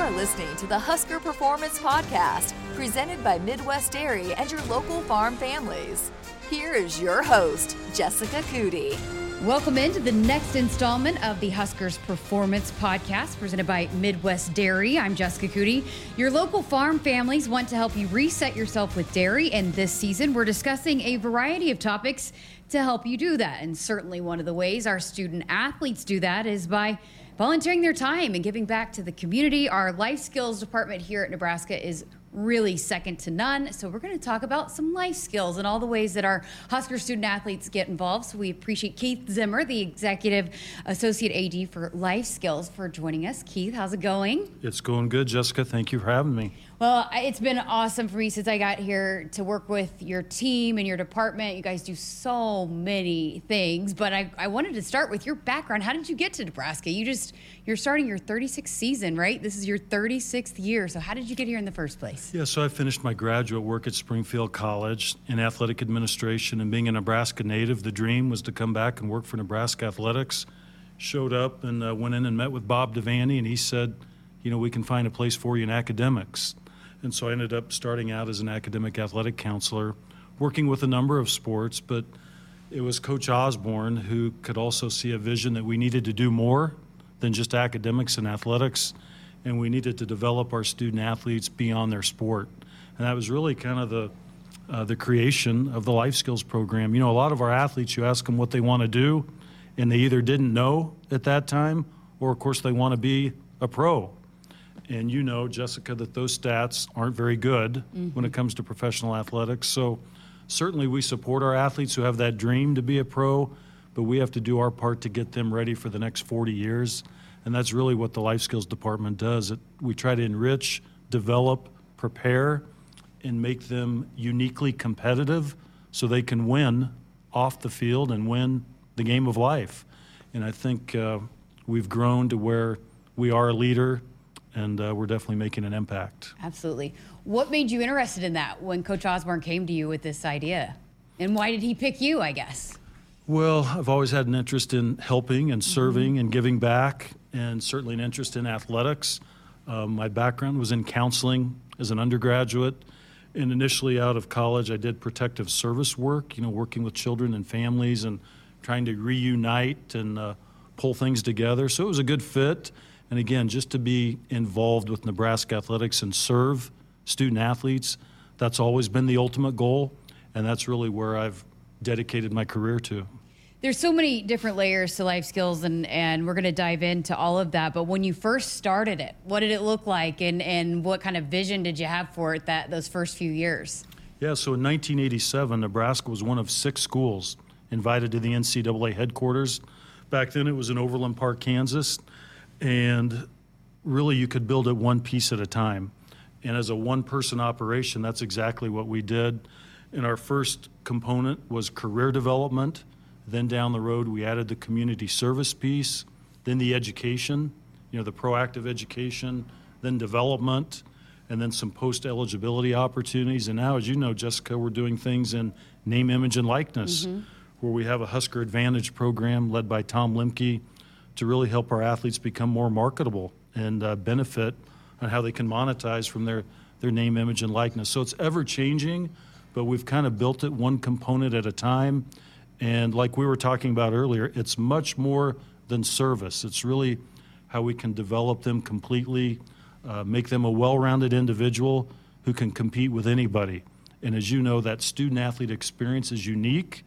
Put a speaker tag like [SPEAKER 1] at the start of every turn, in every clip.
[SPEAKER 1] are listening to the Husker Performance Podcast, presented by Midwest Dairy and your local farm families. Here is your host, Jessica Coody.
[SPEAKER 2] Welcome into the next installment of the Huskers Performance Podcast presented by Midwest Dairy. I'm Jessica Coody. Your local farm families want to help you reset yourself with dairy, and this season we're discussing a variety of topics to help you do that. And certainly one of the ways our student athletes do that is by volunteering their time and giving back to the community. Our life skills department here at Nebraska is really second to none. So, we're going to talk about some life skills and all the ways that our Husker student athletes get involved. So, we appreciate Keith Zimmer, the Executive Associate AD for Life Skills, for joining us. Keith, how's it going?
[SPEAKER 3] It's going good, Jessica. Thank you for having me.
[SPEAKER 2] Well, it's been awesome for me since I got here to work with your team and your department. You guys do so many things, but I, I wanted to start with your background. How did you get to Nebraska? You just you're starting your 36th season, right? This is your 36th year. So how did you get here in the first place?
[SPEAKER 3] Yeah, so I finished my graduate work at Springfield College in athletic administration, and being a Nebraska native, the dream was to come back and work for Nebraska athletics. Showed up and uh, went in and met with Bob Devaney, and he said, you know, we can find a place for you in academics. And so I ended up starting out as an academic athletic counselor, working with a number of sports, but it was Coach Osborne who could also see a vision that we needed to do more than just academics and athletics, and we needed to develop our student athletes beyond their sport. And that was really kind of the uh, the creation of the life skills program. You know, a lot of our athletes, you ask them what they want to do, and they either didn't know at that time, or of course they want to be a pro. And you know, Jessica, that those stats aren't very good mm-hmm. when it comes to professional athletics. So certainly we support our athletes who have that dream to be a pro, but we have to do our part to get them ready for the next 40 years. And that's really what the life skills department does. It, we try to enrich, develop, prepare, and make them uniquely competitive so they can win off the field and win the game of life. And I think uh, we've grown to where we are a leader and uh, we're definitely making an impact.
[SPEAKER 2] Absolutely. What made you interested in that when Coach Osborne came to you with this idea? And why did he pick you, I guess?
[SPEAKER 3] Well, I've always had an interest in helping and serving mm-hmm. and giving back, and certainly an interest in athletics. Um, my background was in counseling as an undergraduate. And initially out of college, I did protective service work, you know, working with children and families and trying to reunite and uh, pull things together. So it was a good fit. And again, just to be involved with Nebraska athletics and serve student athletes, that's always been the ultimate goal. And that's really where I've dedicated my career to.
[SPEAKER 2] There's so many different layers to life skills, and, and we're going to dive into all of that. But when you first started it, what did it look like, and, and what kind of vision did you have for it that those first few years?
[SPEAKER 3] Yeah, so in 1987, Nebraska was one of six schools invited to the NCAA headquarters. Back then, it was in Overland Park, Kansas and really you could build it one piece at a time. And as a one person operation, that's exactly what we did. And our first component was career development. Then down the road, we added the community service piece, then the education, you know, the proactive education, then development, and then some post eligibility opportunities. And now, as you know, Jessica, we're doing things in name, image, and likeness, mm-hmm. where we have a Husker Advantage program led by Tom Lemke to really help our athletes become more marketable and uh, benefit on how they can monetize from their, their name, image, and likeness. So it's ever changing, but we've kind of built it one component at a time. And like we were talking about earlier, it's much more than service. It's really how we can develop them completely, uh, make them a well rounded individual who can compete with anybody. And as you know, that student athlete experience is unique.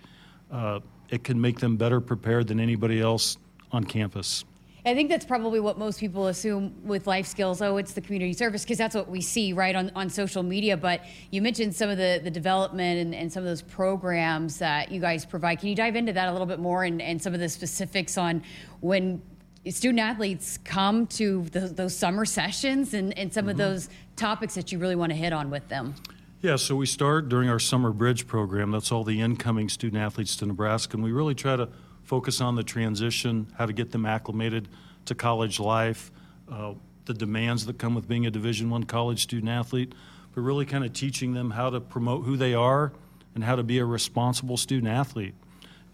[SPEAKER 3] Uh, it can make them better prepared than anybody else on campus.
[SPEAKER 2] I think that's probably what most people assume with life skills. Oh, it's the community service because that's what we see right on, on social media. But you mentioned some of the, the development and, and some of those programs that you guys provide. Can you dive into that a little bit more and, and some of the specifics on when student athletes come to the, those summer sessions and, and some mm-hmm. of those topics that you really want to hit on with them?
[SPEAKER 3] Yeah, so we start during our summer bridge program. That's all the incoming student athletes to Nebraska. And we really try to focus on the transition, how to get them acclimated to college life, uh, the demands that come with being a Division One college student athlete, but really kind of teaching them how to promote who they are and how to be a responsible student athlete.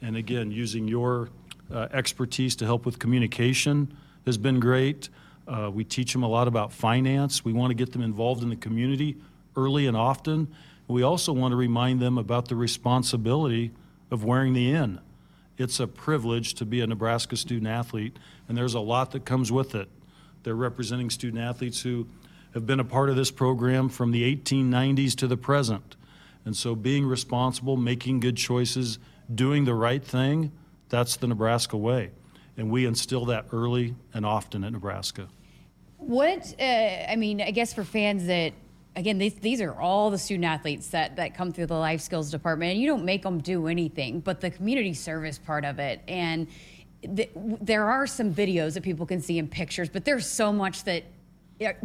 [SPEAKER 3] And again, using your uh, expertise to help with communication has been great. Uh, we teach them a lot about finance. We want to get them involved in the community early and often. We also want to remind them about the responsibility of wearing the N. It's a privilege to be a Nebraska student athlete, and there's a lot that comes with it. They're representing student athletes who have been a part of this program from the 1890s to the present. And so being responsible, making good choices, doing the right thing, that's the Nebraska way. And we instill that early and often at Nebraska.
[SPEAKER 2] What, uh, I mean, I guess for fans that, again, these, these are all the student athletes that, that come through the life skills department, and you don't make them do anything, but the community service part of it. And th- there are some videos that people can see in pictures, but there's so much that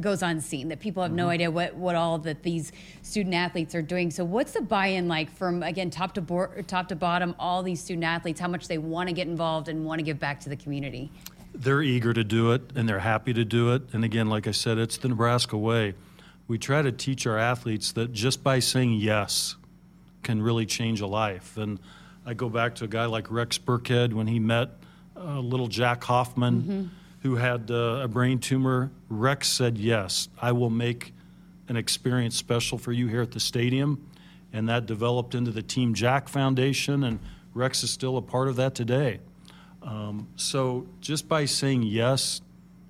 [SPEAKER 2] goes unseen that people have no mm-hmm. idea what, what all that these student athletes are doing so what's the buy-in like from again top to board, top to bottom all these student athletes how much they want to get involved and want to give back to the community
[SPEAKER 3] they're eager to do it and they're happy to do it and again like i said it's the nebraska way we try to teach our athletes that just by saying yes can really change a life and i go back to a guy like rex burkhead when he met uh, little jack hoffman mm-hmm who had uh, a brain tumor. Rex said, Yes, I will make an experience special for you here at the stadium. And that developed into the Team Jack Foundation, and Rex is still a part of that today. Um, so just by saying yes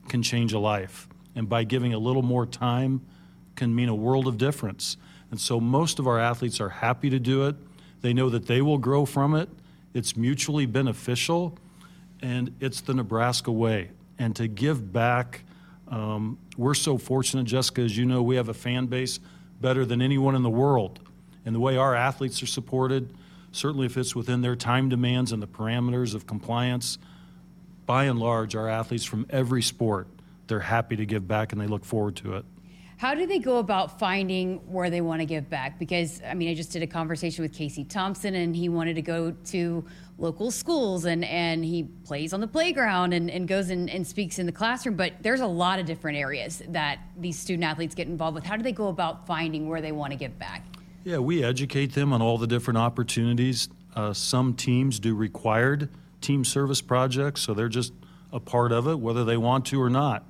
[SPEAKER 3] can change a life, and by giving a little more time can mean a world of difference. And so most of our athletes are happy to do it. They know that they will grow from it. It's mutually beneficial, and it's the Nebraska way and to give back. Um, we're so fortunate, Jessica, as you know, we have a fan base better than anyone in the world. And the way our athletes are supported, certainly if it's within their time demands and the parameters of compliance, by and large, our athletes from every sport, they're happy to give back and they look forward to it.
[SPEAKER 2] How do they go about finding where they want to give back? Because, I mean, I just did a conversation with Casey Thompson and he wanted to go to local schools and, and he plays on the playground and, and goes and, and speaks in the classroom. But there's a lot of different areas that these student athletes get involved with. How do they go about finding where they want to give back?
[SPEAKER 3] Yeah, we educate them on all the different opportunities. Uh, some teams do required team service projects, so they're just a part of it, whether they want to or not.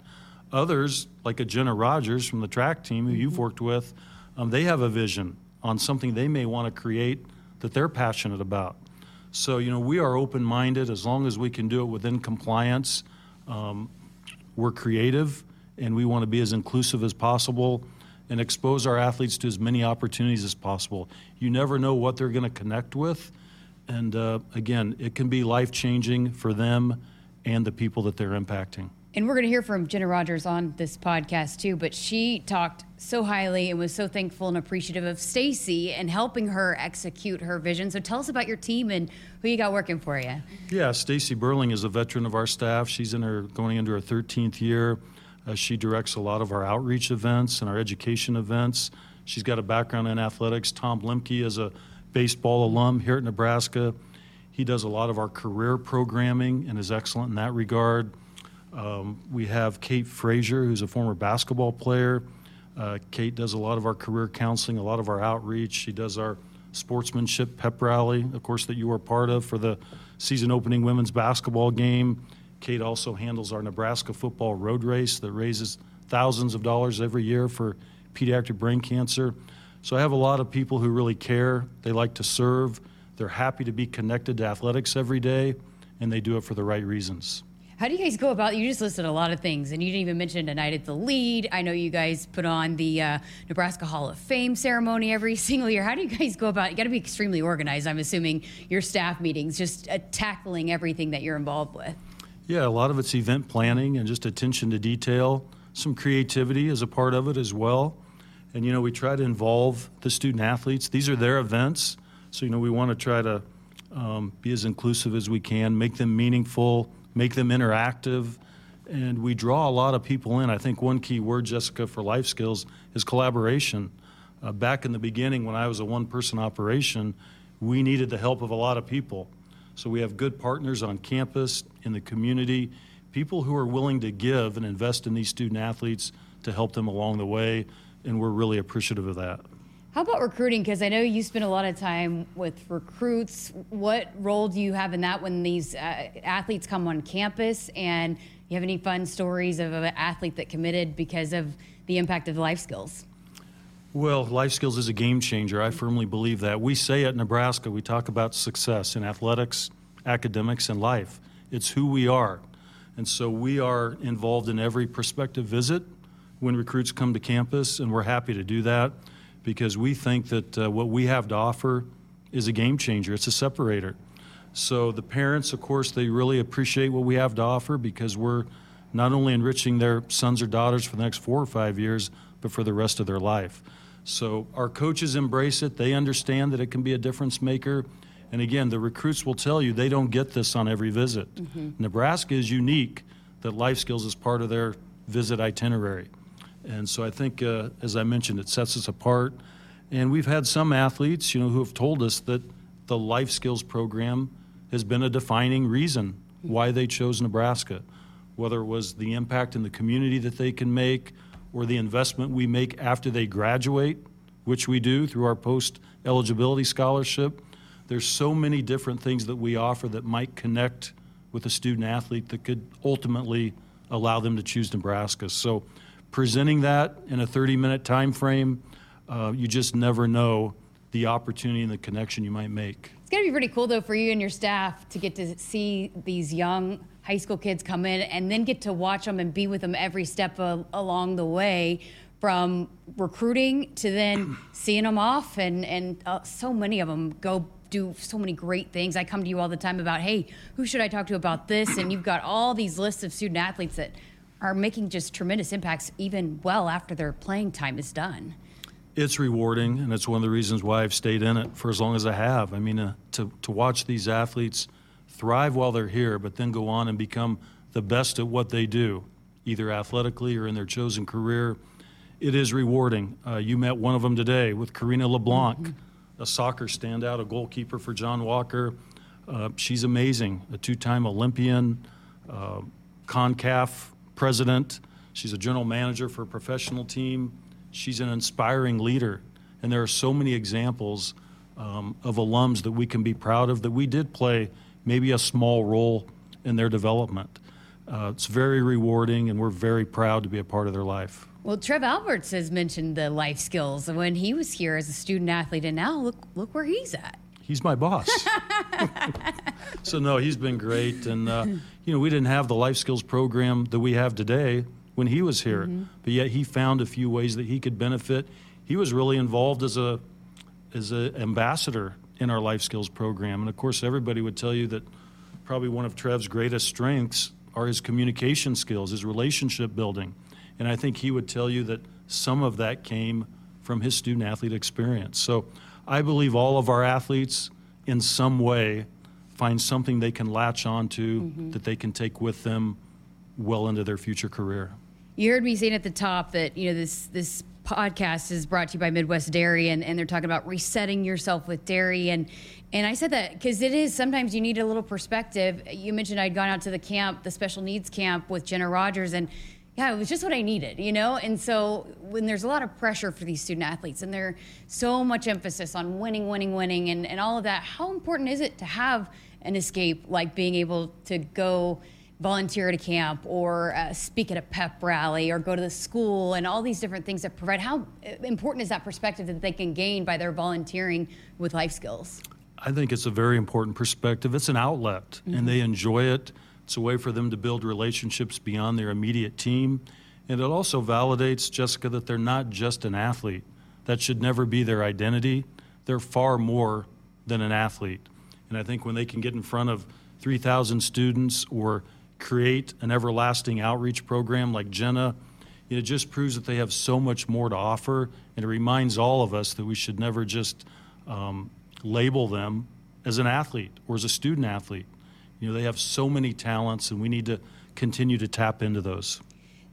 [SPEAKER 3] Others, like a Jenna Rogers from the track team who you've mm-hmm. worked with, um, they have a vision on something they may want to create that they're passionate about. So, you know, we are open minded as long as we can do it within compliance. Um, we're creative and we want to be as inclusive as possible and expose our athletes to as many opportunities as possible. You never know what they're going to connect with. And uh, again, it can be life changing for them and the people that they're impacting
[SPEAKER 2] and we're going to hear from Jenna Rogers on this podcast too, but she talked so highly and was so thankful and appreciative of Stacy and helping her execute her vision. So tell us about your team and who you got working for you.
[SPEAKER 3] Yeah, Stacy Burling is a veteran of our staff. She's in her going into her 13th year. Uh, she directs a lot of our outreach events and our education events. She's got a background in athletics. Tom Lemke is a baseball alum here at Nebraska. He does a lot of our career programming and is excellent in that regard. Um, we have Kate Frazier, who's a former basketball player. Uh, Kate does a lot of our career counseling, a lot of our outreach. She does our sportsmanship pep rally, of course, that you were part of for the season opening women's basketball game. Kate also handles our Nebraska football road race that raises thousands of dollars every year for pediatric brain cancer. So I have a lot of people who really care. They like to serve. They're happy to be connected to athletics every day, and they do it for the right reasons.
[SPEAKER 2] How do you guys go about? You just listed a lot of things, and you didn't even mention tonight at the lead. I know you guys put on the uh, Nebraska Hall of Fame ceremony every single year. How do you guys go about? You got to be extremely organized. I'm assuming your staff meetings, just uh, tackling everything that you're involved with.
[SPEAKER 3] Yeah, a lot of it's event planning and just attention to detail. Some creativity is a part of it as well. And you know, we try to involve the student athletes. These are their events, so you know we want to try to um, be as inclusive as we can, make them meaningful make them interactive, and we draw a lot of people in. I think one key word, Jessica, for life skills is collaboration. Uh, back in the beginning, when I was a one person operation, we needed the help of a lot of people. So we have good partners on campus, in the community, people who are willing to give and invest in these student athletes to help them along the way, and we're really appreciative of that.
[SPEAKER 2] How about recruiting? Because I know you spend a lot of time with recruits. What role do you have in that when these uh, athletes come on campus? And you have any fun stories of an athlete that committed because of the impact of life skills?
[SPEAKER 3] Well, life skills is a game changer. I firmly believe that. We say at Nebraska, we talk about success in athletics, academics, and life. It's who we are. And so we are involved in every prospective visit when recruits come to campus, and we're happy to do that because we think that uh, what we have to offer is a game changer. It's a separator. So the parents, of course, they really appreciate what we have to offer because we're not only enriching their sons or daughters for the next four or five years, but for the rest of their life. So our coaches embrace it. They understand that it can be a difference maker. And again, the recruits will tell you they don't get this on every visit. Mm-hmm. Nebraska is unique that life skills is part of their visit itinerary. And so I think, uh, as I mentioned, it sets us apart. And we've had some athletes, you know, who have told us that the life skills program has been a defining reason why they chose Nebraska, whether it was the impact in the community that they can make or the investment we make after they graduate, which we do through our post eligibility scholarship. There's so many different things that we offer that might connect with a student athlete that could ultimately allow them to choose Nebraska. So presenting that in a 30 minute time frame, uh, you just never know the opportunity and the connection you might make.
[SPEAKER 2] It's going to be pretty cool, though, for you and your staff to get to see these young high school kids come in and then get to watch them and be with them every step of, along the way from recruiting to then seeing them off and and uh, so many of them go do so many great things. I come to you all the time about, hey, who should I talk to about this? And you've got all these lists of student athletes that are making just tremendous impacts even well after their playing time is done.
[SPEAKER 3] It's rewarding, and it's one of the reasons why I've stayed in it for as long as I have. I mean, uh, to, to watch these athletes thrive while they're here, but then go on and become the best at what they do, either athletically or in their chosen career, it is rewarding. Uh, you met one of them today with Karina LeBlanc, mm-hmm. a soccer standout, a goalkeeper for John Walker. Uh, she's amazing, a two time Olympian, uh, CONCACAF president. She's a general manager for a professional team. She's an inspiring leader. And there are so many examples um, of alums that we can be proud of that we did play maybe a small role in their development. Uh, it's very rewarding, and we're very proud to be a part of their life.
[SPEAKER 2] Well, Trev Alberts has mentioned the life skills when he was here as a student athlete, and now look look where he's at.
[SPEAKER 3] He's my boss. so no, he's been great, and uh, you know, we didn't have the life skills program that we have today when he was here, mm-hmm. but yet he found a few ways that he could benefit. He was really involved as a as an ambassador in our life skills program, and of course, everybody would tell you that probably one of Trev's greatest strengths are his communication skills, his relationship building, and I think he would tell you that some of that came from his student athlete experience. So, I believe all of our athletes, in some way, find something they can latch onto mm-hmm. that they can take with them well into their future career.
[SPEAKER 2] You heard me saying at the top that you know this this podcast is brought to you by Midwest Dairy, and, and they're talking about resetting yourself with dairy, and and I said that because it is sometimes you need a little perspective. You mentioned I'd gone out to the camp, the special needs camp with Jenna Rogers, and yeah, it was just what I needed, you know? And so when there's a lot of pressure for these student athletes and there's so much emphasis on winning, winning, winning, and, and all of that, how important is it to have an escape like being able to go volunteer at a camp or uh, speak at a pep rally or go to the school and all these different things that provide? How important is that perspective that they can gain by their volunteering with life skills?
[SPEAKER 3] I think it's a very important perspective. It's an outlet, mm-hmm. and they enjoy it it's a way for them to build relationships beyond their immediate team. And it also validates, Jessica, that they're not just an athlete. That should never be their identity. They're far more than an athlete. And I think when they can get in front of 3,000 students or create an everlasting outreach program like Jenna, it just proves that they have so much more to offer. And it reminds all of us that we should never just um, label them as an athlete or as a student athlete. You know, they have so many talents, and we need to continue to tap into those.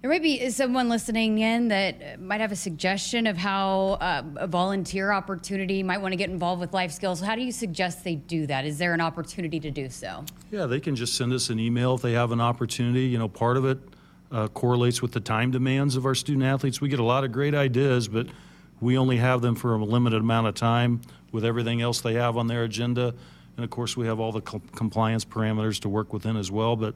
[SPEAKER 2] There might be someone listening in that might have a suggestion of how uh, a volunteer opportunity might want to get involved with life skills. How do you suggest they do that? Is there an opportunity to do so?
[SPEAKER 3] Yeah, they can just send us an email if they have an opportunity. You know, part of it uh, correlates with the time demands of our student athletes. We get a lot of great ideas, but we only have them for a limited amount of time with everything else they have on their agenda. And of course, we have all the compliance parameters to work within as well. But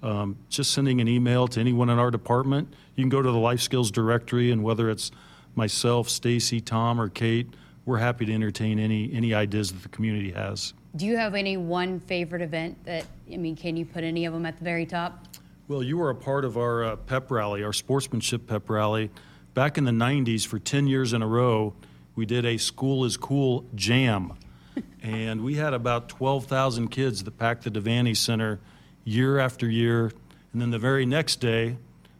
[SPEAKER 3] um, just sending an email to anyone in our department. You can go to the life skills directory, and whether it's myself, Stacy, Tom, or Kate, we're happy to entertain any any ideas that the community has.
[SPEAKER 2] Do you have any one favorite event that I mean? Can you put any of them at the very top?
[SPEAKER 3] Well, you were a part of our uh, pep rally, our sportsmanship pep rally, back in the '90s for 10 years in a row. We did a School is Cool jam, and we had about 12,000 kids that packed the Devaney Center year after year. And then the very next day,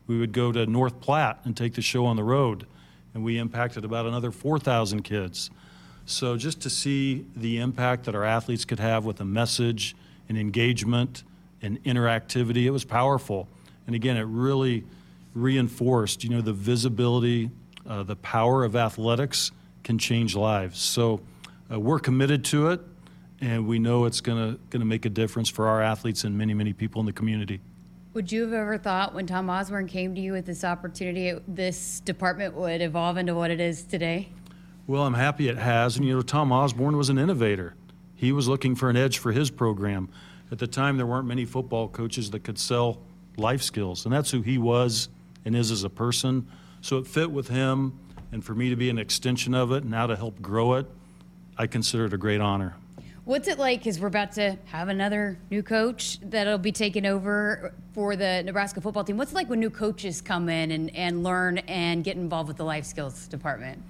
[SPEAKER 3] we would go to North Platte and take the show on the road, and we impacted about another 4,000 kids. So just to see the impact that our athletes could have with a message and engagement and interactivity, it was powerful. And again, it really reinforced, you know, the visibility, uh, the power of athletics can change lives. So uh, we're committed to it, and we know it's going to make a difference for our athletes and many, many people in the community.
[SPEAKER 2] Would you have ever thought when Tom Osborne came to you with this opportunity, this department would evolve into what it is today?
[SPEAKER 3] Well, I'm happy it has. And, you know, Tom Osborne was an innovator. He was looking for an edge for his program. At the time, there weren't many football coaches that could sell life skills, and that's who he was and is as a person. So it fit with him, and for me to be an extension of it and now to help grow it, I consider it a great honor.
[SPEAKER 2] What's it like? Because we're about to have another new coach that'll be taking over for the Nebraska football team. What's it like when new coaches come in and, and learn and get involved with the life skills department?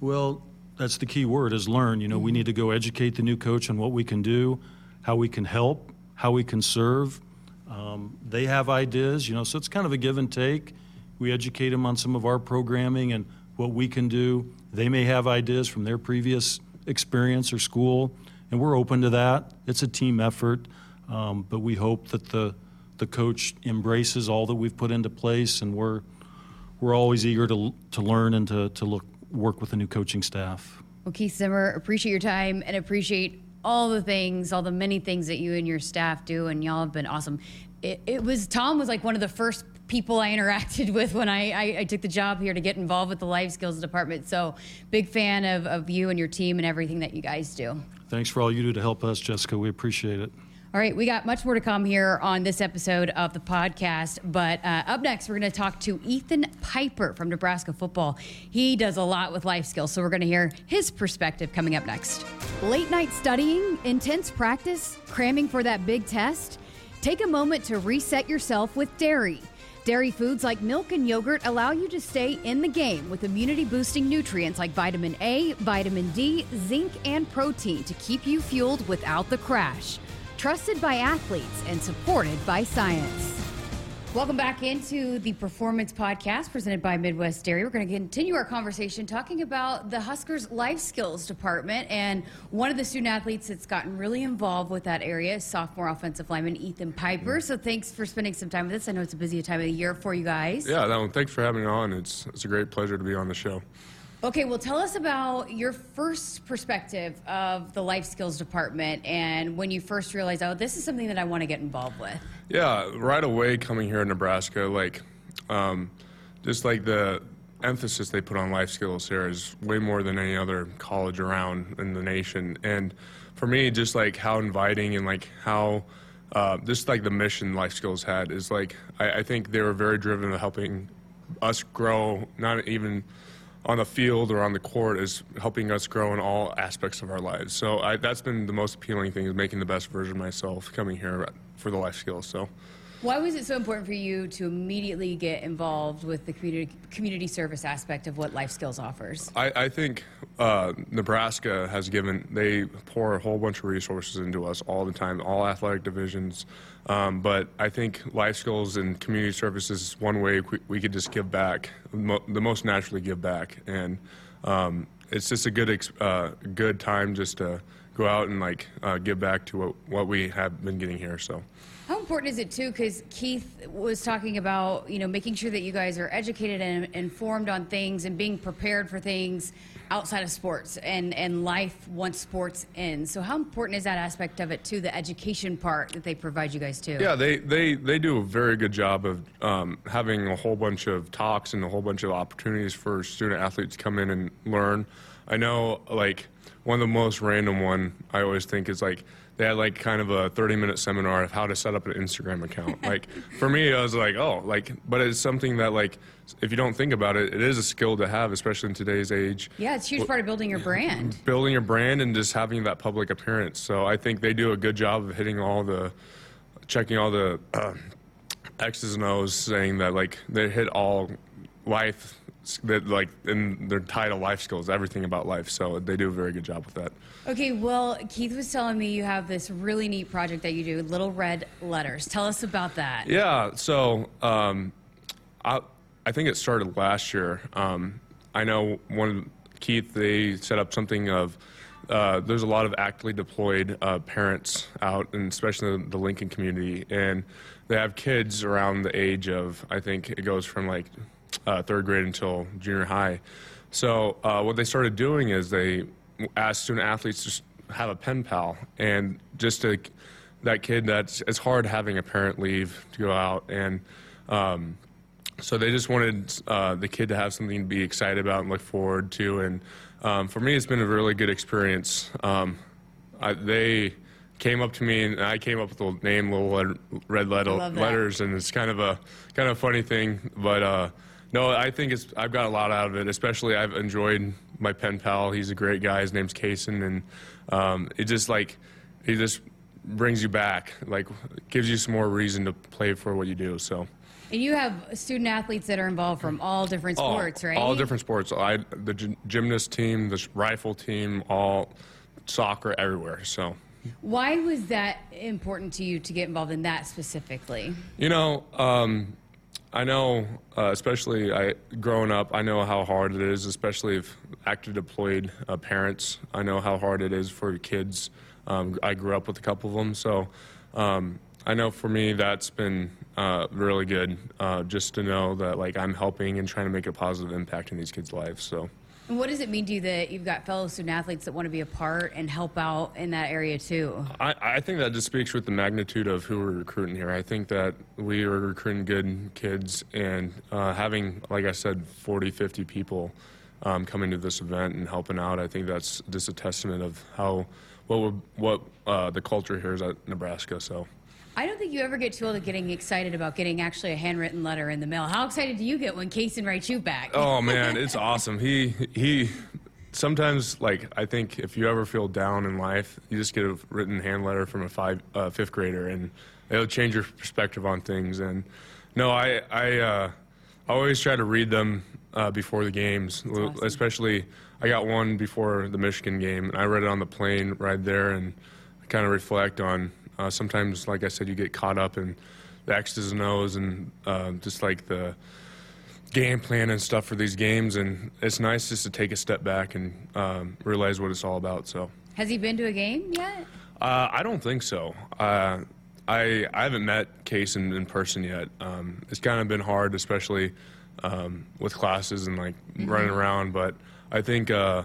[SPEAKER 3] Well, that's the key word is learn. You know, we need to go educate the new coach on what we can do, how we can help, how we can serve. Um, they have ideas, you know, so it's kind of a give and take. We educate them on some of our programming and what we can do. They may have ideas from their previous experience or school, and we're open to that. It's a team effort, um, but we hope that the the coach embraces all that we've put into place, and we're we're always eager to to learn and to to look work with the new coaching staff.
[SPEAKER 2] Well, Keith Zimmer, appreciate your time and appreciate all the things, all the many things that you and your staff do, and y'all have been awesome. It, it was Tom was like one of the first people I interacted with when I, I, I, took the job here to get involved with the life skills department. So big fan of, of you and your team and everything that you guys do.
[SPEAKER 3] Thanks for all you do to help us, Jessica. We appreciate it.
[SPEAKER 2] All right, we got much more to come here on this episode of the podcast. But uh, up next, we're going to talk to Ethan Piper from Nebraska football. He does a lot with life skills, so we're going to hear his perspective coming up next. Late night studying, intense practice, cramming for that big test? Take a moment to reset yourself with dairy. Dairy foods like milk and yogurt allow you to stay in the game with immunity boosting nutrients like vitamin A, vitamin D, zinc, and protein to keep you fueled without the crash trusted by athletes and supported by science. Welcome back into the Performance Podcast presented by Midwest Dairy. We're going to continue our conversation talking about the Huskers Life Skills Department. And one of the student athletes that's gotten really involved with that area is sophomore offensive lineman Ethan Piper. So thanks for spending some time with us. I know it's a busy time of the year for you guys.
[SPEAKER 4] Yeah, no, thanks for having me on. It's, it's a great pleasure to be on the show.
[SPEAKER 2] Okay, well, tell us about your first perspective of the life skills department and when you first realized, oh, this is something that I want to get involved with.
[SPEAKER 4] Yeah, right away coming here in Nebraska, like, um, just like the emphasis they put on life skills here is way more than any other college around in the nation. And for me, just like how inviting and like how, uh, just like the mission life skills had is like, I, I think they were very driven to helping us grow, not even on the field or on the court is helping us grow in all aspects of our lives. So I, that's been the most appealing thing is making the best version of myself coming here for the life skills. So.
[SPEAKER 2] Why was it so important for you to immediately get involved with the community, community service aspect of what Life Skills offers?
[SPEAKER 4] I, I think uh, Nebraska has given, they pour a whole bunch of resources into us all the time, all athletic divisions. Um, but I think Life Skills and community services is one way we, could just give back, mo- the most naturally give back. And um, it's just a good, uh, good time just to go out and like uh, give back to what, what we have been getting here. So.
[SPEAKER 2] How important is it too? Because Keith was talking about you know making sure that you guys are educated and informed on things and being prepared for things outside of sports and and life once sports ends. So how important is that aspect of it too? The education part that they provide you guys too.
[SPEAKER 4] Yeah, they they they do a very good job of um, having a whole bunch of talks and a whole bunch of opportunities for student athletes to come in and learn. I know like one of the most random one I always think is like they had like kind of a 30 minute seminar of how to set up an Instagram account. like for me, I was like, oh, like, but it's something that like if you don't think about it, it is a skill to have, especially in today's age.
[SPEAKER 2] Yeah, it's a huge part of building your brand.
[SPEAKER 4] Building your brand and just having that public appearance. So I think they do a good job of hitting all the, checking all the uh, X's and O's, saying that like they hit all life that like and they're tied to life skills, everything about life. So they do a very good job with that.
[SPEAKER 2] Okay, well, Keith was telling me you have this really neat project that you do, Little Red Letters. Tell us about that.
[SPEAKER 4] Yeah, so um, I I think it started last year. Um, I know one Keith they set up something of. Uh, there's a lot of actively deployed uh, parents out, and especially in the Lincoln community, and they have kids around the age of I think it goes from like uh, third grade until junior high. So uh, what they started doing is they asked student athletes to have a pen pal, and just to, that kid that's it's hard having a parent leave to go out, and um, so they just wanted uh, the kid to have something to be excited about and look forward to. And um, for me, it's been a really good experience. Um, I, they came up to me and I came up with the name Little Red Letter, Letters, and it's kind of a kind of funny thing, but. Uh, no, I think it's. I've got a lot out of it. Especially, I've enjoyed my pen pal. He's a great guy. His name's Kaysen, and um, it just like he just brings you back. Like gives you some more reason to play for what you do. So.
[SPEAKER 2] And you have student athletes that are involved from all different sports,
[SPEAKER 4] all,
[SPEAKER 2] right?
[SPEAKER 4] All different sports. I the gymnast team, the rifle team, all soccer, everywhere. So.
[SPEAKER 2] Why was that important to you to get involved in that specifically?
[SPEAKER 4] You know, um, I know, uh, especially I, growing up, I know how hard it is, especially if active deployed uh, parents. I know how hard it is for kids. Um, I grew up with a couple of them, so um, I know for me that's been uh, really good, uh, just to know that like I'm helping and trying to make a positive impact in these kids' lives. So.
[SPEAKER 2] And what does it mean to you that you've got fellow student athletes that want to be a part and help out in that area too?
[SPEAKER 4] I, I think that just speaks with the magnitude of who we're recruiting here. I think that we are recruiting good kids and uh, having, like I said, 40, 50 people um, coming to this event and helping out. I think that's just a testament of how what what uh, the culture here is at Nebraska. So.
[SPEAKER 2] I don't think you ever get too old of getting excited about getting actually a handwritten letter in the mail. How excited do you get when Kaysen writes you back?
[SPEAKER 4] Oh man, it's awesome. He he. Sometimes, like I think, if you ever feel down in life, you just get a written hand letter from a five uh, fifth grader, and it'll change your perspective on things. And no, I I, uh, I always try to read them uh, before the games, awesome. especially. I got one before the Michigan game, and I read it on the plane right there, and kind of reflect on uh, sometimes, like I said, you get caught up in the X's and O's and uh, just like the game plan and stuff for these games. And it's nice just to take a step back and um, realize what it's all about. So,
[SPEAKER 2] has he been to a game yet?
[SPEAKER 4] Uh, I don't think so. Uh, I I haven't met Kaysen, in person yet. Um, it's kind of been hard, especially um, with classes and like mm-hmm. running around. But I think uh,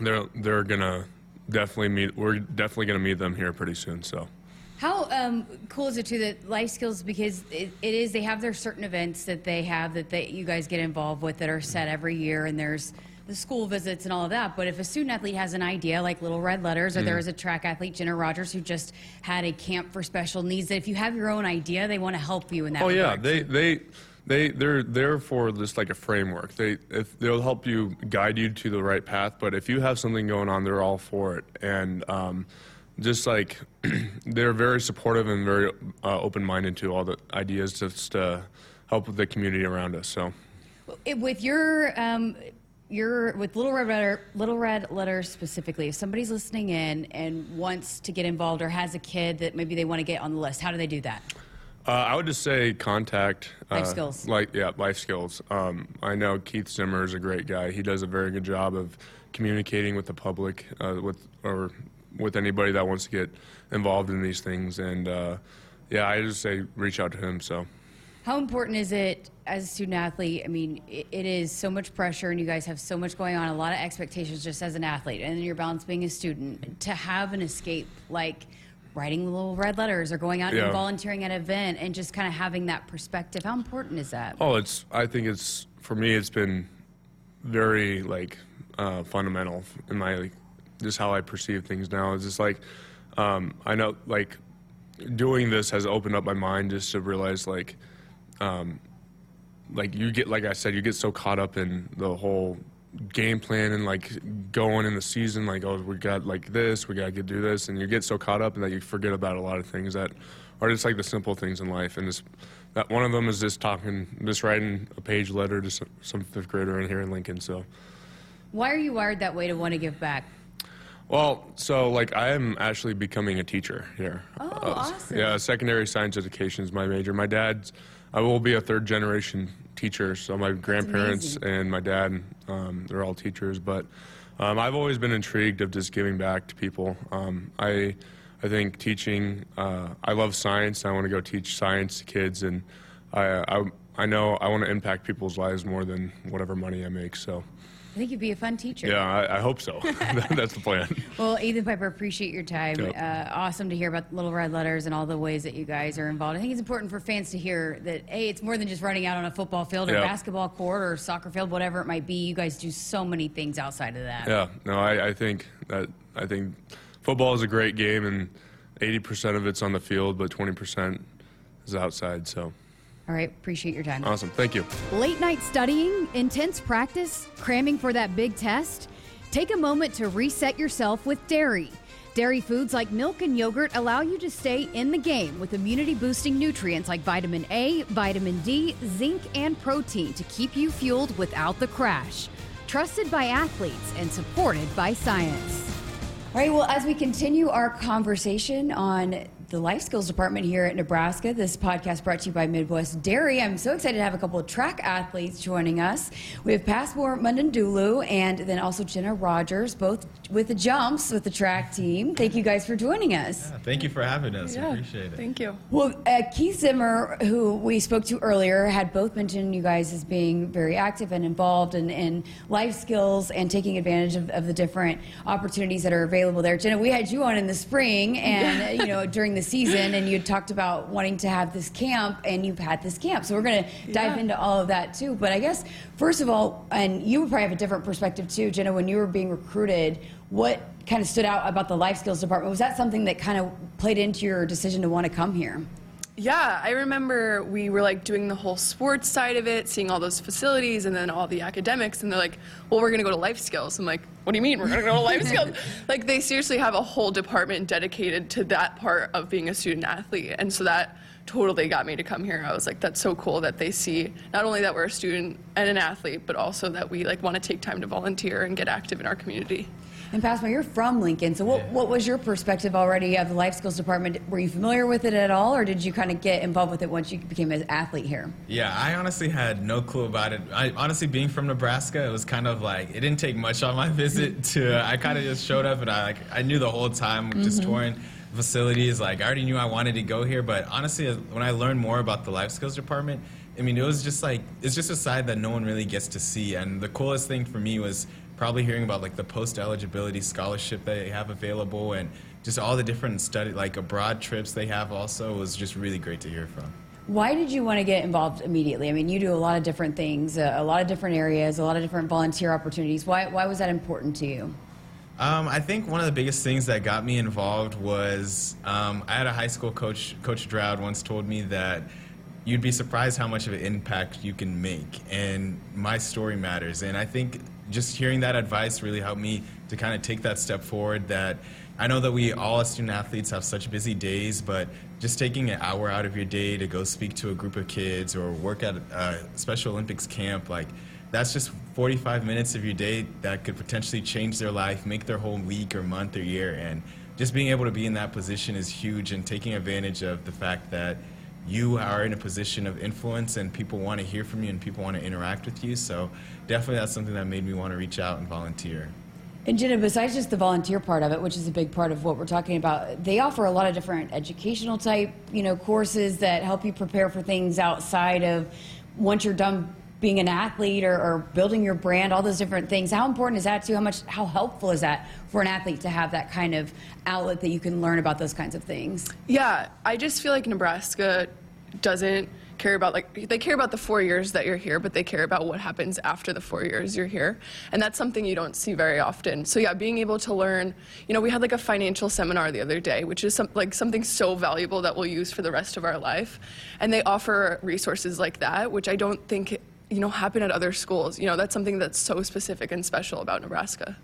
[SPEAKER 4] they're they're gonna definitely meet. We're definitely gonna meet them here pretty soon. So.
[SPEAKER 2] How um, cool is it too that life skills because it, it is they have their certain events that they have that they, you guys get involved with that are set every year and there's the school visits and all of that. But if a student athlete has an idea like Little Red Letters or mm. there was a track athlete Jenna Rogers who just had a camp for special needs that if you have your own idea they want to help you in that.
[SPEAKER 4] Oh
[SPEAKER 2] regard.
[SPEAKER 4] yeah, they they. They they're there for just like a framework. They if they'll help you guide you to the right path. But if you have something going on, they're all for it. And um, just like they're very supportive and very uh, open-minded to all the ideas just to help with the community around us. So,
[SPEAKER 2] with your um, your with Little Red Letter, Little Red Letter specifically, if somebody's listening in and wants to get involved or has a kid that maybe they want to get on the list, how do they do that?
[SPEAKER 4] Uh, I would just say contact
[SPEAKER 2] life uh, skills.
[SPEAKER 4] Like yeah, life skills. Um, I know Keith Zimmer is a great guy. He does a very good job of communicating with the public, uh, with or with anybody that wants to get involved in these things. And uh, yeah, I just say reach out to him. So.
[SPEAKER 2] How important is it as a student athlete? I mean, it, it is so much pressure, and you guys have so much going on, a lot of expectations just as an athlete, and then you're balanced being a student. To have an escape like writing little red letters or going out yeah. and volunteering at an event and just kind of having that perspective, how important is that?
[SPEAKER 4] Oh, it's. I think it's for me. It's been very like uh, fundamental in my like, just how I perceive things now. It's just like um, I know like doing this has opened up my mind just to realize like um, like you get like I said you get so caught up in the whole game plan and like going in the season like oh we got like this we got to do this and you get so caught up and that you forget about a lot of things that are just like the simple things in life and just that one of them is just talking just writing a page letter to some fifth grader in here in Lincoln so
[SPEAKER 2] Why are you wired that way to want to give back?
[SPEAKER 4] Well, so like I am actually becoming a teacher here.
[SPEAKER 2] Oh,
[SPEAKER 4] Uh,
[SPEAKER 2] awesome.
[SPEAKER 4] Yeah, secondary science education is my major. My dad, I will be a third generation teacher. So my grandparents and my dad, um, they're all teachers. But um, I've always been intrigued of just giving back to people. Um, I, I think teaching. Uh, I love science. I want to go teach science to kids, and I, I, I know I want to impact people's lives more than whatever money I make. So.
[SPEAKER 2] I think you'd be a fun teacher.
[SPEAKER 4] Yeah, I, I hope so. That's the plan.
[SPEAKER 2] Well, Ethan Piper, appreciate your time.
[SPEAKER 4] Yep.
[SPEAKER 2] Uh, awesome to hear about the Little Red Letters and all the ways that you guys are involved. I think it's important for fans to hear that, hey, it's more than just running out on a football field or
[SPEAKER 4] Yep.
[SPEAKER 2] basketball court or soccer field, whatever it might be. You guys do so many things outside of that.
[SPEAKER 4] Yeah, no, I, I think that I think football is a great game, and eighty percent of it's on the field, but twenty percent is outside. So
[SPEAKER 2] All right, appreciate your time.
[SPEAKER 4] awesome, thank you.
[SPEAKER 2] Late night studying, intense practice, cramming for that big test? Take a moment to reset yourself with dairy. Dairy foods like milk and yogurt allow you to stay in the game with immunity boosting nutrients like vitamin A, vitamin D, zinc, and protein to keep you fueled without the crash. Trusted by athletes and supported by science. All right, well, as we continue our conversation on the life skills department here at Nebraska, this podcast brought to you by Midwest Dairy. I'm so excited to have a couple of track athletes joining us. We have Passmore Mudundulu and then also Jenna Rogers, both with the jumps with the track team. Thank you guys for joining us.
[SPEAKER 5] Thank you for having us.
[SPEAKER 6] Yeah,
[SPEAKER 5] Appreciate it.
[SPEAKER 6] Thank you.
[SPEAKER 2] Well, uh, Keith Zimmer, who we spoke to earlier, had both mentioned you guys as being very active and involved in, in life skills and taking advantage of, of the different opportunities that are available there. Jenna, we had you on in the spring and you know during the season, and you talked about wanting to have this camp, and you've had this camp. So we're going to dive
[SPEAKER 6] Yeah.
[SPEAKER 2] into all of that too. But I guess first of all, and you would probably have a different perspective too, Jenna, when you were being recruited. What kind of stood out about the life skills department? Was that something that kind of played into your decision to want to come here?
[SPEAKER 6] Yeah, I remember we were like doing the whole sports side of it, seeing all those facilities and then all the academics, and they're like, well, we're going to go to life skills. I'm like, what do you mean we're going to go to life skills? Like, they seriously have a whole department dedicated to that part of being a student athlete. And so that totally got me to come here. I was like, that's so cool that they see not only that we're a student and an athlete, but also that we like want to take time to volunteer and get active in our community.
[SPEAKER 2] And Passmo, you're from Lincoln, so what, what was your perspective already of the life skills department? Were you familiar with it at all, or did you kind of get involved with it once you became an athlete here?
[SPEAKER 5] Yeah, I honestly had no clue about it. I honestly, being from Nebraska, it was kind of like it didn't take much on my visit to. I kind of just showed up and I like I knew the whole time just mm-hmm. touring facilities. Like I already knew I wanted to go here, but honestly, when I learned more about the life skills department, I mean, it was just like it's just a side that no one really gets to see. And the coolest thing for me was probably hearing about like the post eligibility scholarship that they have available and just all the different study like abroad trips they have also was just really great to hear from.
[SPEAKER 2] Why did you want to get involved immediately? I mean, you do a lot of different things, uh, a lot of different areas, a lot of different volunteer opportunities. Why, why was that important to you?
[SPEAKER 5] Um, I think one of the biggest things that got me involved was um, I had a high school coach, Coach Droud, once told me that you'd be surprised how much of an impact you can make, and my story matters. And I think just hearing that advice really helped me to kind of take that step forward. That I know that we all as student athletes have such busy days, but just taking an hour out of your day to go speak to a group of kids or work at a Special Olympics camp, like that's just 45 minutes of your day that could potentially change their life, make their whole week or month or year. And just being able to be in that position is huge and taking advantage of the fact that you are in a position of influence and people want to hear from you and people want to interact with you. So definitely that's something that made me want to reach out and volunteer.
[SPEAKER 2] And Jenna, besides just the volunteer part of it, which is a big part of what we're talking about, they offer a lot of different educational type, you know, courses that help you prepare for things outside of once you're done being an athlete or, or building your brand, all those different things. How important is that too? How much, how helpful is that for an athlete to have that kind of outlet that you can learn about those kinds of things?
[SPEAKER 6] Yeah, I just feel like Nebraska doesn't care about like they care about the four years that you're here, but they care about what happens after the four years you're here, and that's something you don't see very often. So yeah, being able to learn, you know, we had like a financial seminar the other day, which is some, like something so valuable that we'll use for the rest of our life, and they offer resources like that, which I don't think you know happen at other schools. You know, that's something that's so specific and special about Nebraska.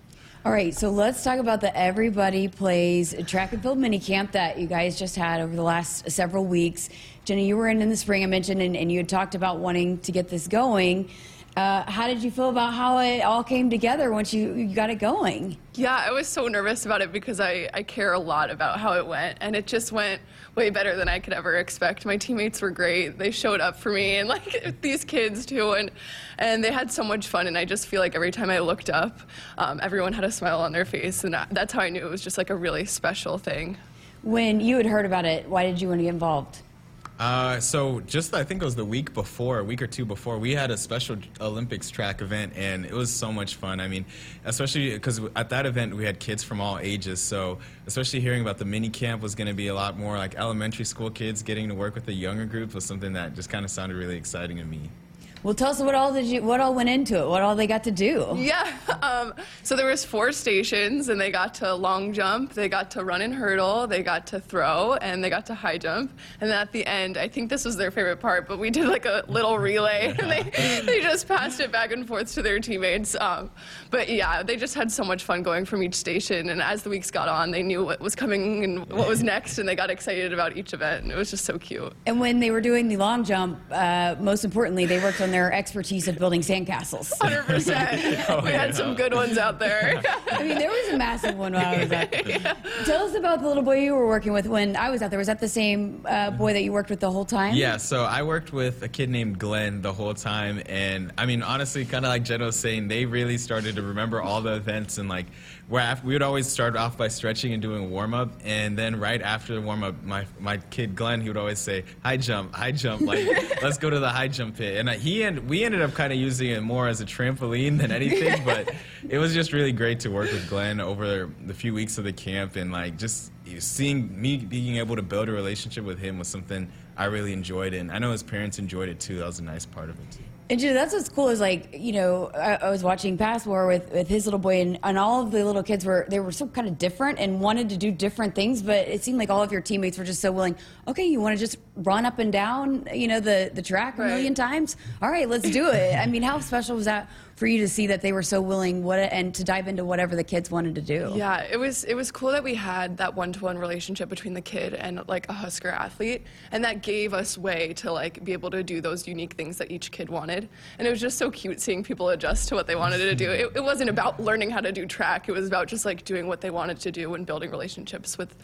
[SPEAKER 2] All right, so let's talk about the Everybody Plays track and field mini camp that you guys just had over the last several weeks. Jenna, you were in in the spring, I mentioned, and, and you had talked about wanting to get this going. Uh, how did you feel about how it all came together once you, you got it going?
[SPEAKER 6] Yeah, I was so nervous about it because I, I care a lot about how it went, and it just went way better than I could ever expect. My teammates were great; they showed up for me, and like these kids too, and and they had so much fun. And I just feel like every time I looked up, um, everyone had a smile on their face, and that's how I knew it was just like a really special thing.
[SPEAKER 2] When you had heard about it, why did you want to get involved?
[SPEAKER 5] Uh, so just I think it was the week before, a week or two before, we had a special Olympics track event, and it was so much fun. I mean, especially because at that event we had kids from all ages. So especially hearing about the mini camp was going to be a lot more like elementary school kids getting to work with the younger group was something that just kind of sounded really exciting to me.
[SPEAKER 2] Well, tell us what all did you, what all went into it, what all they got to do.
[SPEAKER 6] Yeah, um, so there was four stations, and they got to long jump, they got to run and hurdle, they got to throw, and they got to high jump. And then at the end, I think this was their favorite part, but we did like a little relay, and they they just passed it back and forth to their teammates. Um, but yeah, they just had so much fun going from each station, and as the weeks got on, they knew what was coming and what was next, and they got excited about each event, and it was just so cute.
[SPEAKER 2] And when they were doing the long jump, uh, most importantly, they worked on their expertise of building sandcastles.
[SPEAKER 6] 100%. we had some good ones out there.
[SPEAKER 2] I mean, there was a massive one while I was out there. Tell us about the little boy you were working with when I was out there. Was that the same uh, boy that you worked with the whole time?
[SPEAKER 5] Yeah, so I worked with a kid named Glenn the whole time. And I mean, honestly, kind of like Jenna was saying, they really started to remember all the events. And like, where we would always start off by stretching and doing warm up. And then right after the warm up, my, my kid Glenn, he would always say, high jump, high jump. Like, let's go to the high jump pit. And uh, he and we ended up kind of using it more as a trampoline than anything. but it was just really great to work with Glenn over the few weeks of the camp. And like, just seeing me being able to build a relationship with him was something I really enjoyed. And I know his parents enjoyed it too. That was a nice part of it too.
[SPEAKER 2] And Judah, that's what's cool is like, you know, I, I was watching Passmore with, with his little boy and, and all of the little kids were, they were so kind of different and wanted to do different things, but it seemed like all of your teammates were just so willing, okay, you want to just run up and down, you know, the, the track a million times? All right, let's do it. I mean, how special was that for you to see that they were so willing what and to dive into whatever the kids wanted to do.
[SPEAKER 6] Yeah, it was it was cool that we had that one-to-one relationship between the kid and like a Husker athlete, and that gave us way to like be able to do those unique things that each kid wanted. And it was just so cute seeing people adjust to what they wanted to do. It, it wasn't about learning how to do track; it was about just like doing what they wanted to do and building relationships with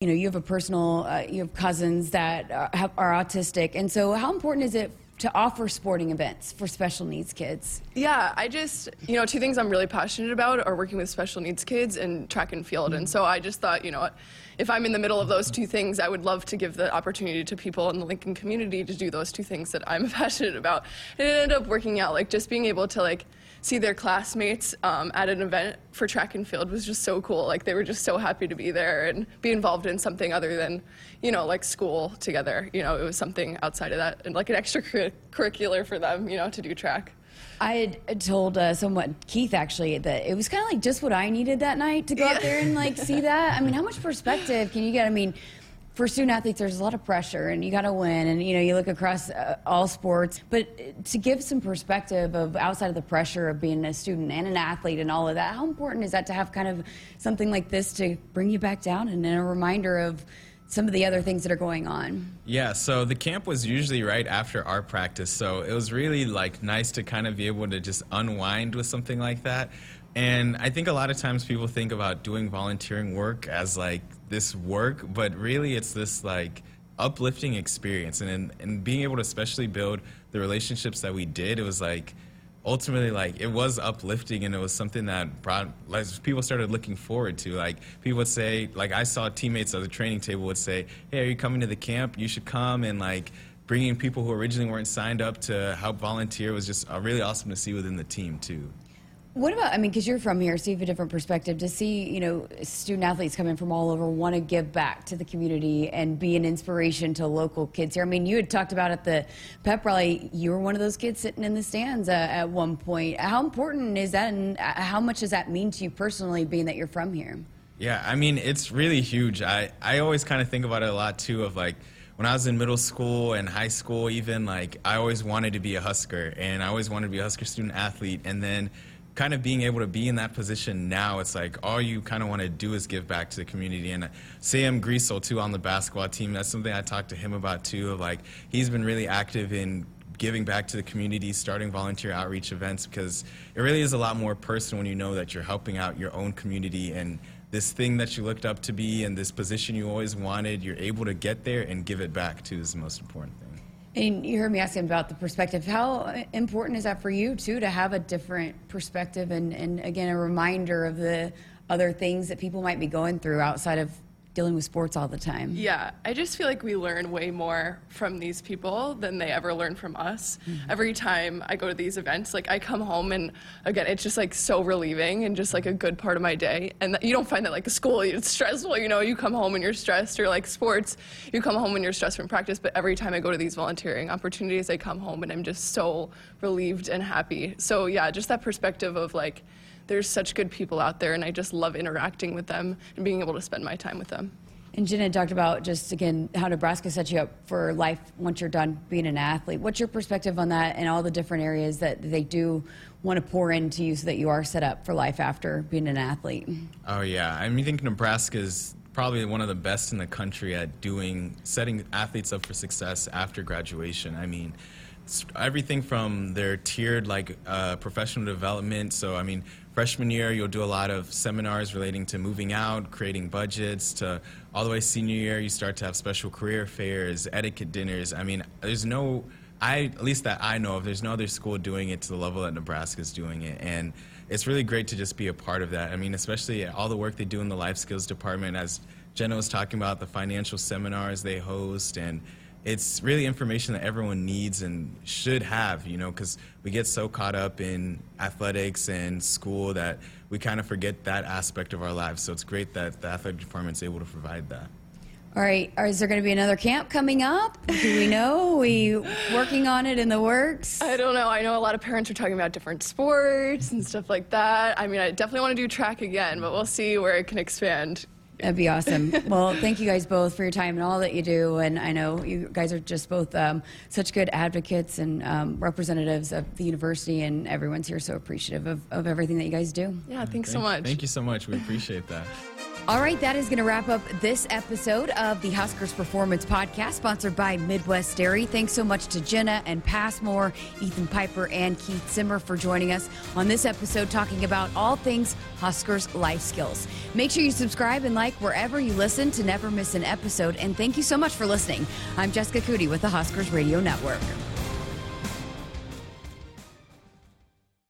[SPEAKER 2] you know you have a personal uh, you have cousins that are, have, are, autistic and so how important is it to offer sporting events for special needs kids?
[SPEAKER 6] Yeah, I just, you know, two things I'm really passionate about are working with special needs kids and track and field. And so I just thought, you know, if I'm in the middle of those two things, I would love to give the opportunity to people in the Lincoln community to do those two things that I'm passionate about. And it ended up working out, like just being able to like see their classmates um, at an event for track and field was just so cool. Like they were just so happy to be there and be involved in something other than, you know, like school together. You know, it was something outside of that and like an extracurricular for them, you know, to do track.
[SPEAKER 2] I had told uh, someone, Keith actually, that it was kind of like just what I needed that night to go out there and like see that. I mean, how much perspective can you get? I mean, for student athletes, there's a lot of pressure, and you got to win. And you know, you look across uh, all sports, but to give some perspective of outside of the pressure of being a student and an athlete and all of that, how important is that to have kind of something like this to bring you back down and then a reminder of some of the other things that are going on?
[SPEAKER 5] Yeah, so the camp was usually right after our practice, so it was really like nice to kind of be able to just unwind with something like that. And I think a lot of times people think about doing volunteering work as like this work, but really it's this like uplifting experience. And, and being able to especially build the relationships that we did, it was like ultimately like it was uplifting and it was something that brought like people started looking forward to like people would say like i saw teammates at the training table would say hey are you coming to the camp? You should come and like bringing people who originally weren't signed up to help volunteer was just uh, really awesome to see within the team too
[SPEAKER 2] What about, I mean, because you're from here, so you have a different perspective to see, you know, student athletes coming from all over want to give back to the community and be an inspiration to local kids here. I mean, you had talked about at the pep rally, you were one of those kids sitting in the stands uh, at one point. How important is that, and uh, how much does that mean to you personally, being that you're from here?
[SPEAKER 5] Yeah, I mean, it's really huge. I, I always kind of think about it a lot, too, of like, when I was in middle school and high school, even, like, I always wanted to be a Husker, and I always wanted to be a Husker student athlete, and then kind of being able to be in that position now, it's like all you kind of want to do is give back to the community. And Sam Griesel, too, on the basketball team, that's something I talked to him about, too, of like he's been really active in giving back to the community, starting volunteer outreach events, because it really is a lot more personal when you know that you're helping out your own community and this thing that you looked up to be and this position you always wanted, you're able to get there and give it back too is the most important thing.
[SPEAKER 2] And you heard me asking about the perspective. How important is that for you too to have a different perspective and, and again a reminder of the other things that people might be going through outside of dealing with sports all the time.
[SPEAKER 6] Yeah, I just feel like we learn way more from these people than they ever learn from us. Mm-hmm. Every time I go to these events, like I come home and again, it's just like so relieving and just like a good part of my day. And you don't find that like school, it's stressful. You know, you come home and you're stressed, or like sports, you come home and you're stressed from practice. But every time I go to these volunteering opportunities, I come home and I'm just so relieved and happy. So yeah, just that perspective of like there's such good people out there, and I just love interacting with them and being able to spend my time with them.
[SPEAKER 2] And Jenna talked about just again how Nebraska sets you up for life once you're done being an athlete. What's your perspective on that and all the different areas that they do want to pour into you so that you are set up for life after being an athlete?
[SPEAKER 5] Oh yeah, I mean, I think Nebraska is probably one of the best in the country at doing setting athletes up for success after graduation. I mean, everything from their tiered like uh, professional development. So I mean, freshman year you'll do a lot of seminars relating to moving out, creating budgets. To all the way senior year, you start to have special career fairs, etiquette dinners. I mean, there's no. I, at least that I know of, there's no other school doing it to the level that Nebraska's doing it. And it's really great to just be a part of that. I mean, especially all the work they do in the life skills department, as Jenna was talking about, the financial seminars they host, and it's really information that everyone needs and should have, you know, because we get so caught up in athletics and school that we kind of forget that aspect of our lives. So it's great that the athletic department is able to provide that.
[SPEAKER 2] All right, is there going to be another camp coming up? Do we know? Are we working on it in the works?
[SPEAKER 6] I don't know. I know a lot of parents are talking about different sports and stuff like that. I mean, I definitely want to do track again, but we'll see where it can expand
[SPEAKER 2] That'd be awesome. well, thank you guys both for your time and all that you do. And I know you guys are just both um, such good advocates and um, representatives of the university, and everyone's here so appreciative of, of everything that you guys do.
[SPEAKER 6] Yeah, thanks thank, so much.
[SPEAKER 5] Thank you so much. We appreciate that.
[SPEAKER 2] All right, that is going to wrap up this episode of the Huskers Performance Podcast, sponsored by Midwest Dairy. Thanks so much to Jenna and Passmore, Ethan Piper, and Keith Zimmer for joining us on this episode, talking about all things Huskers life skills. Make sure you subscribe and like wherever you listen to never miss an episode. And thank you so much for listening. I'm Jessica Coody with the Huskers Radio Network.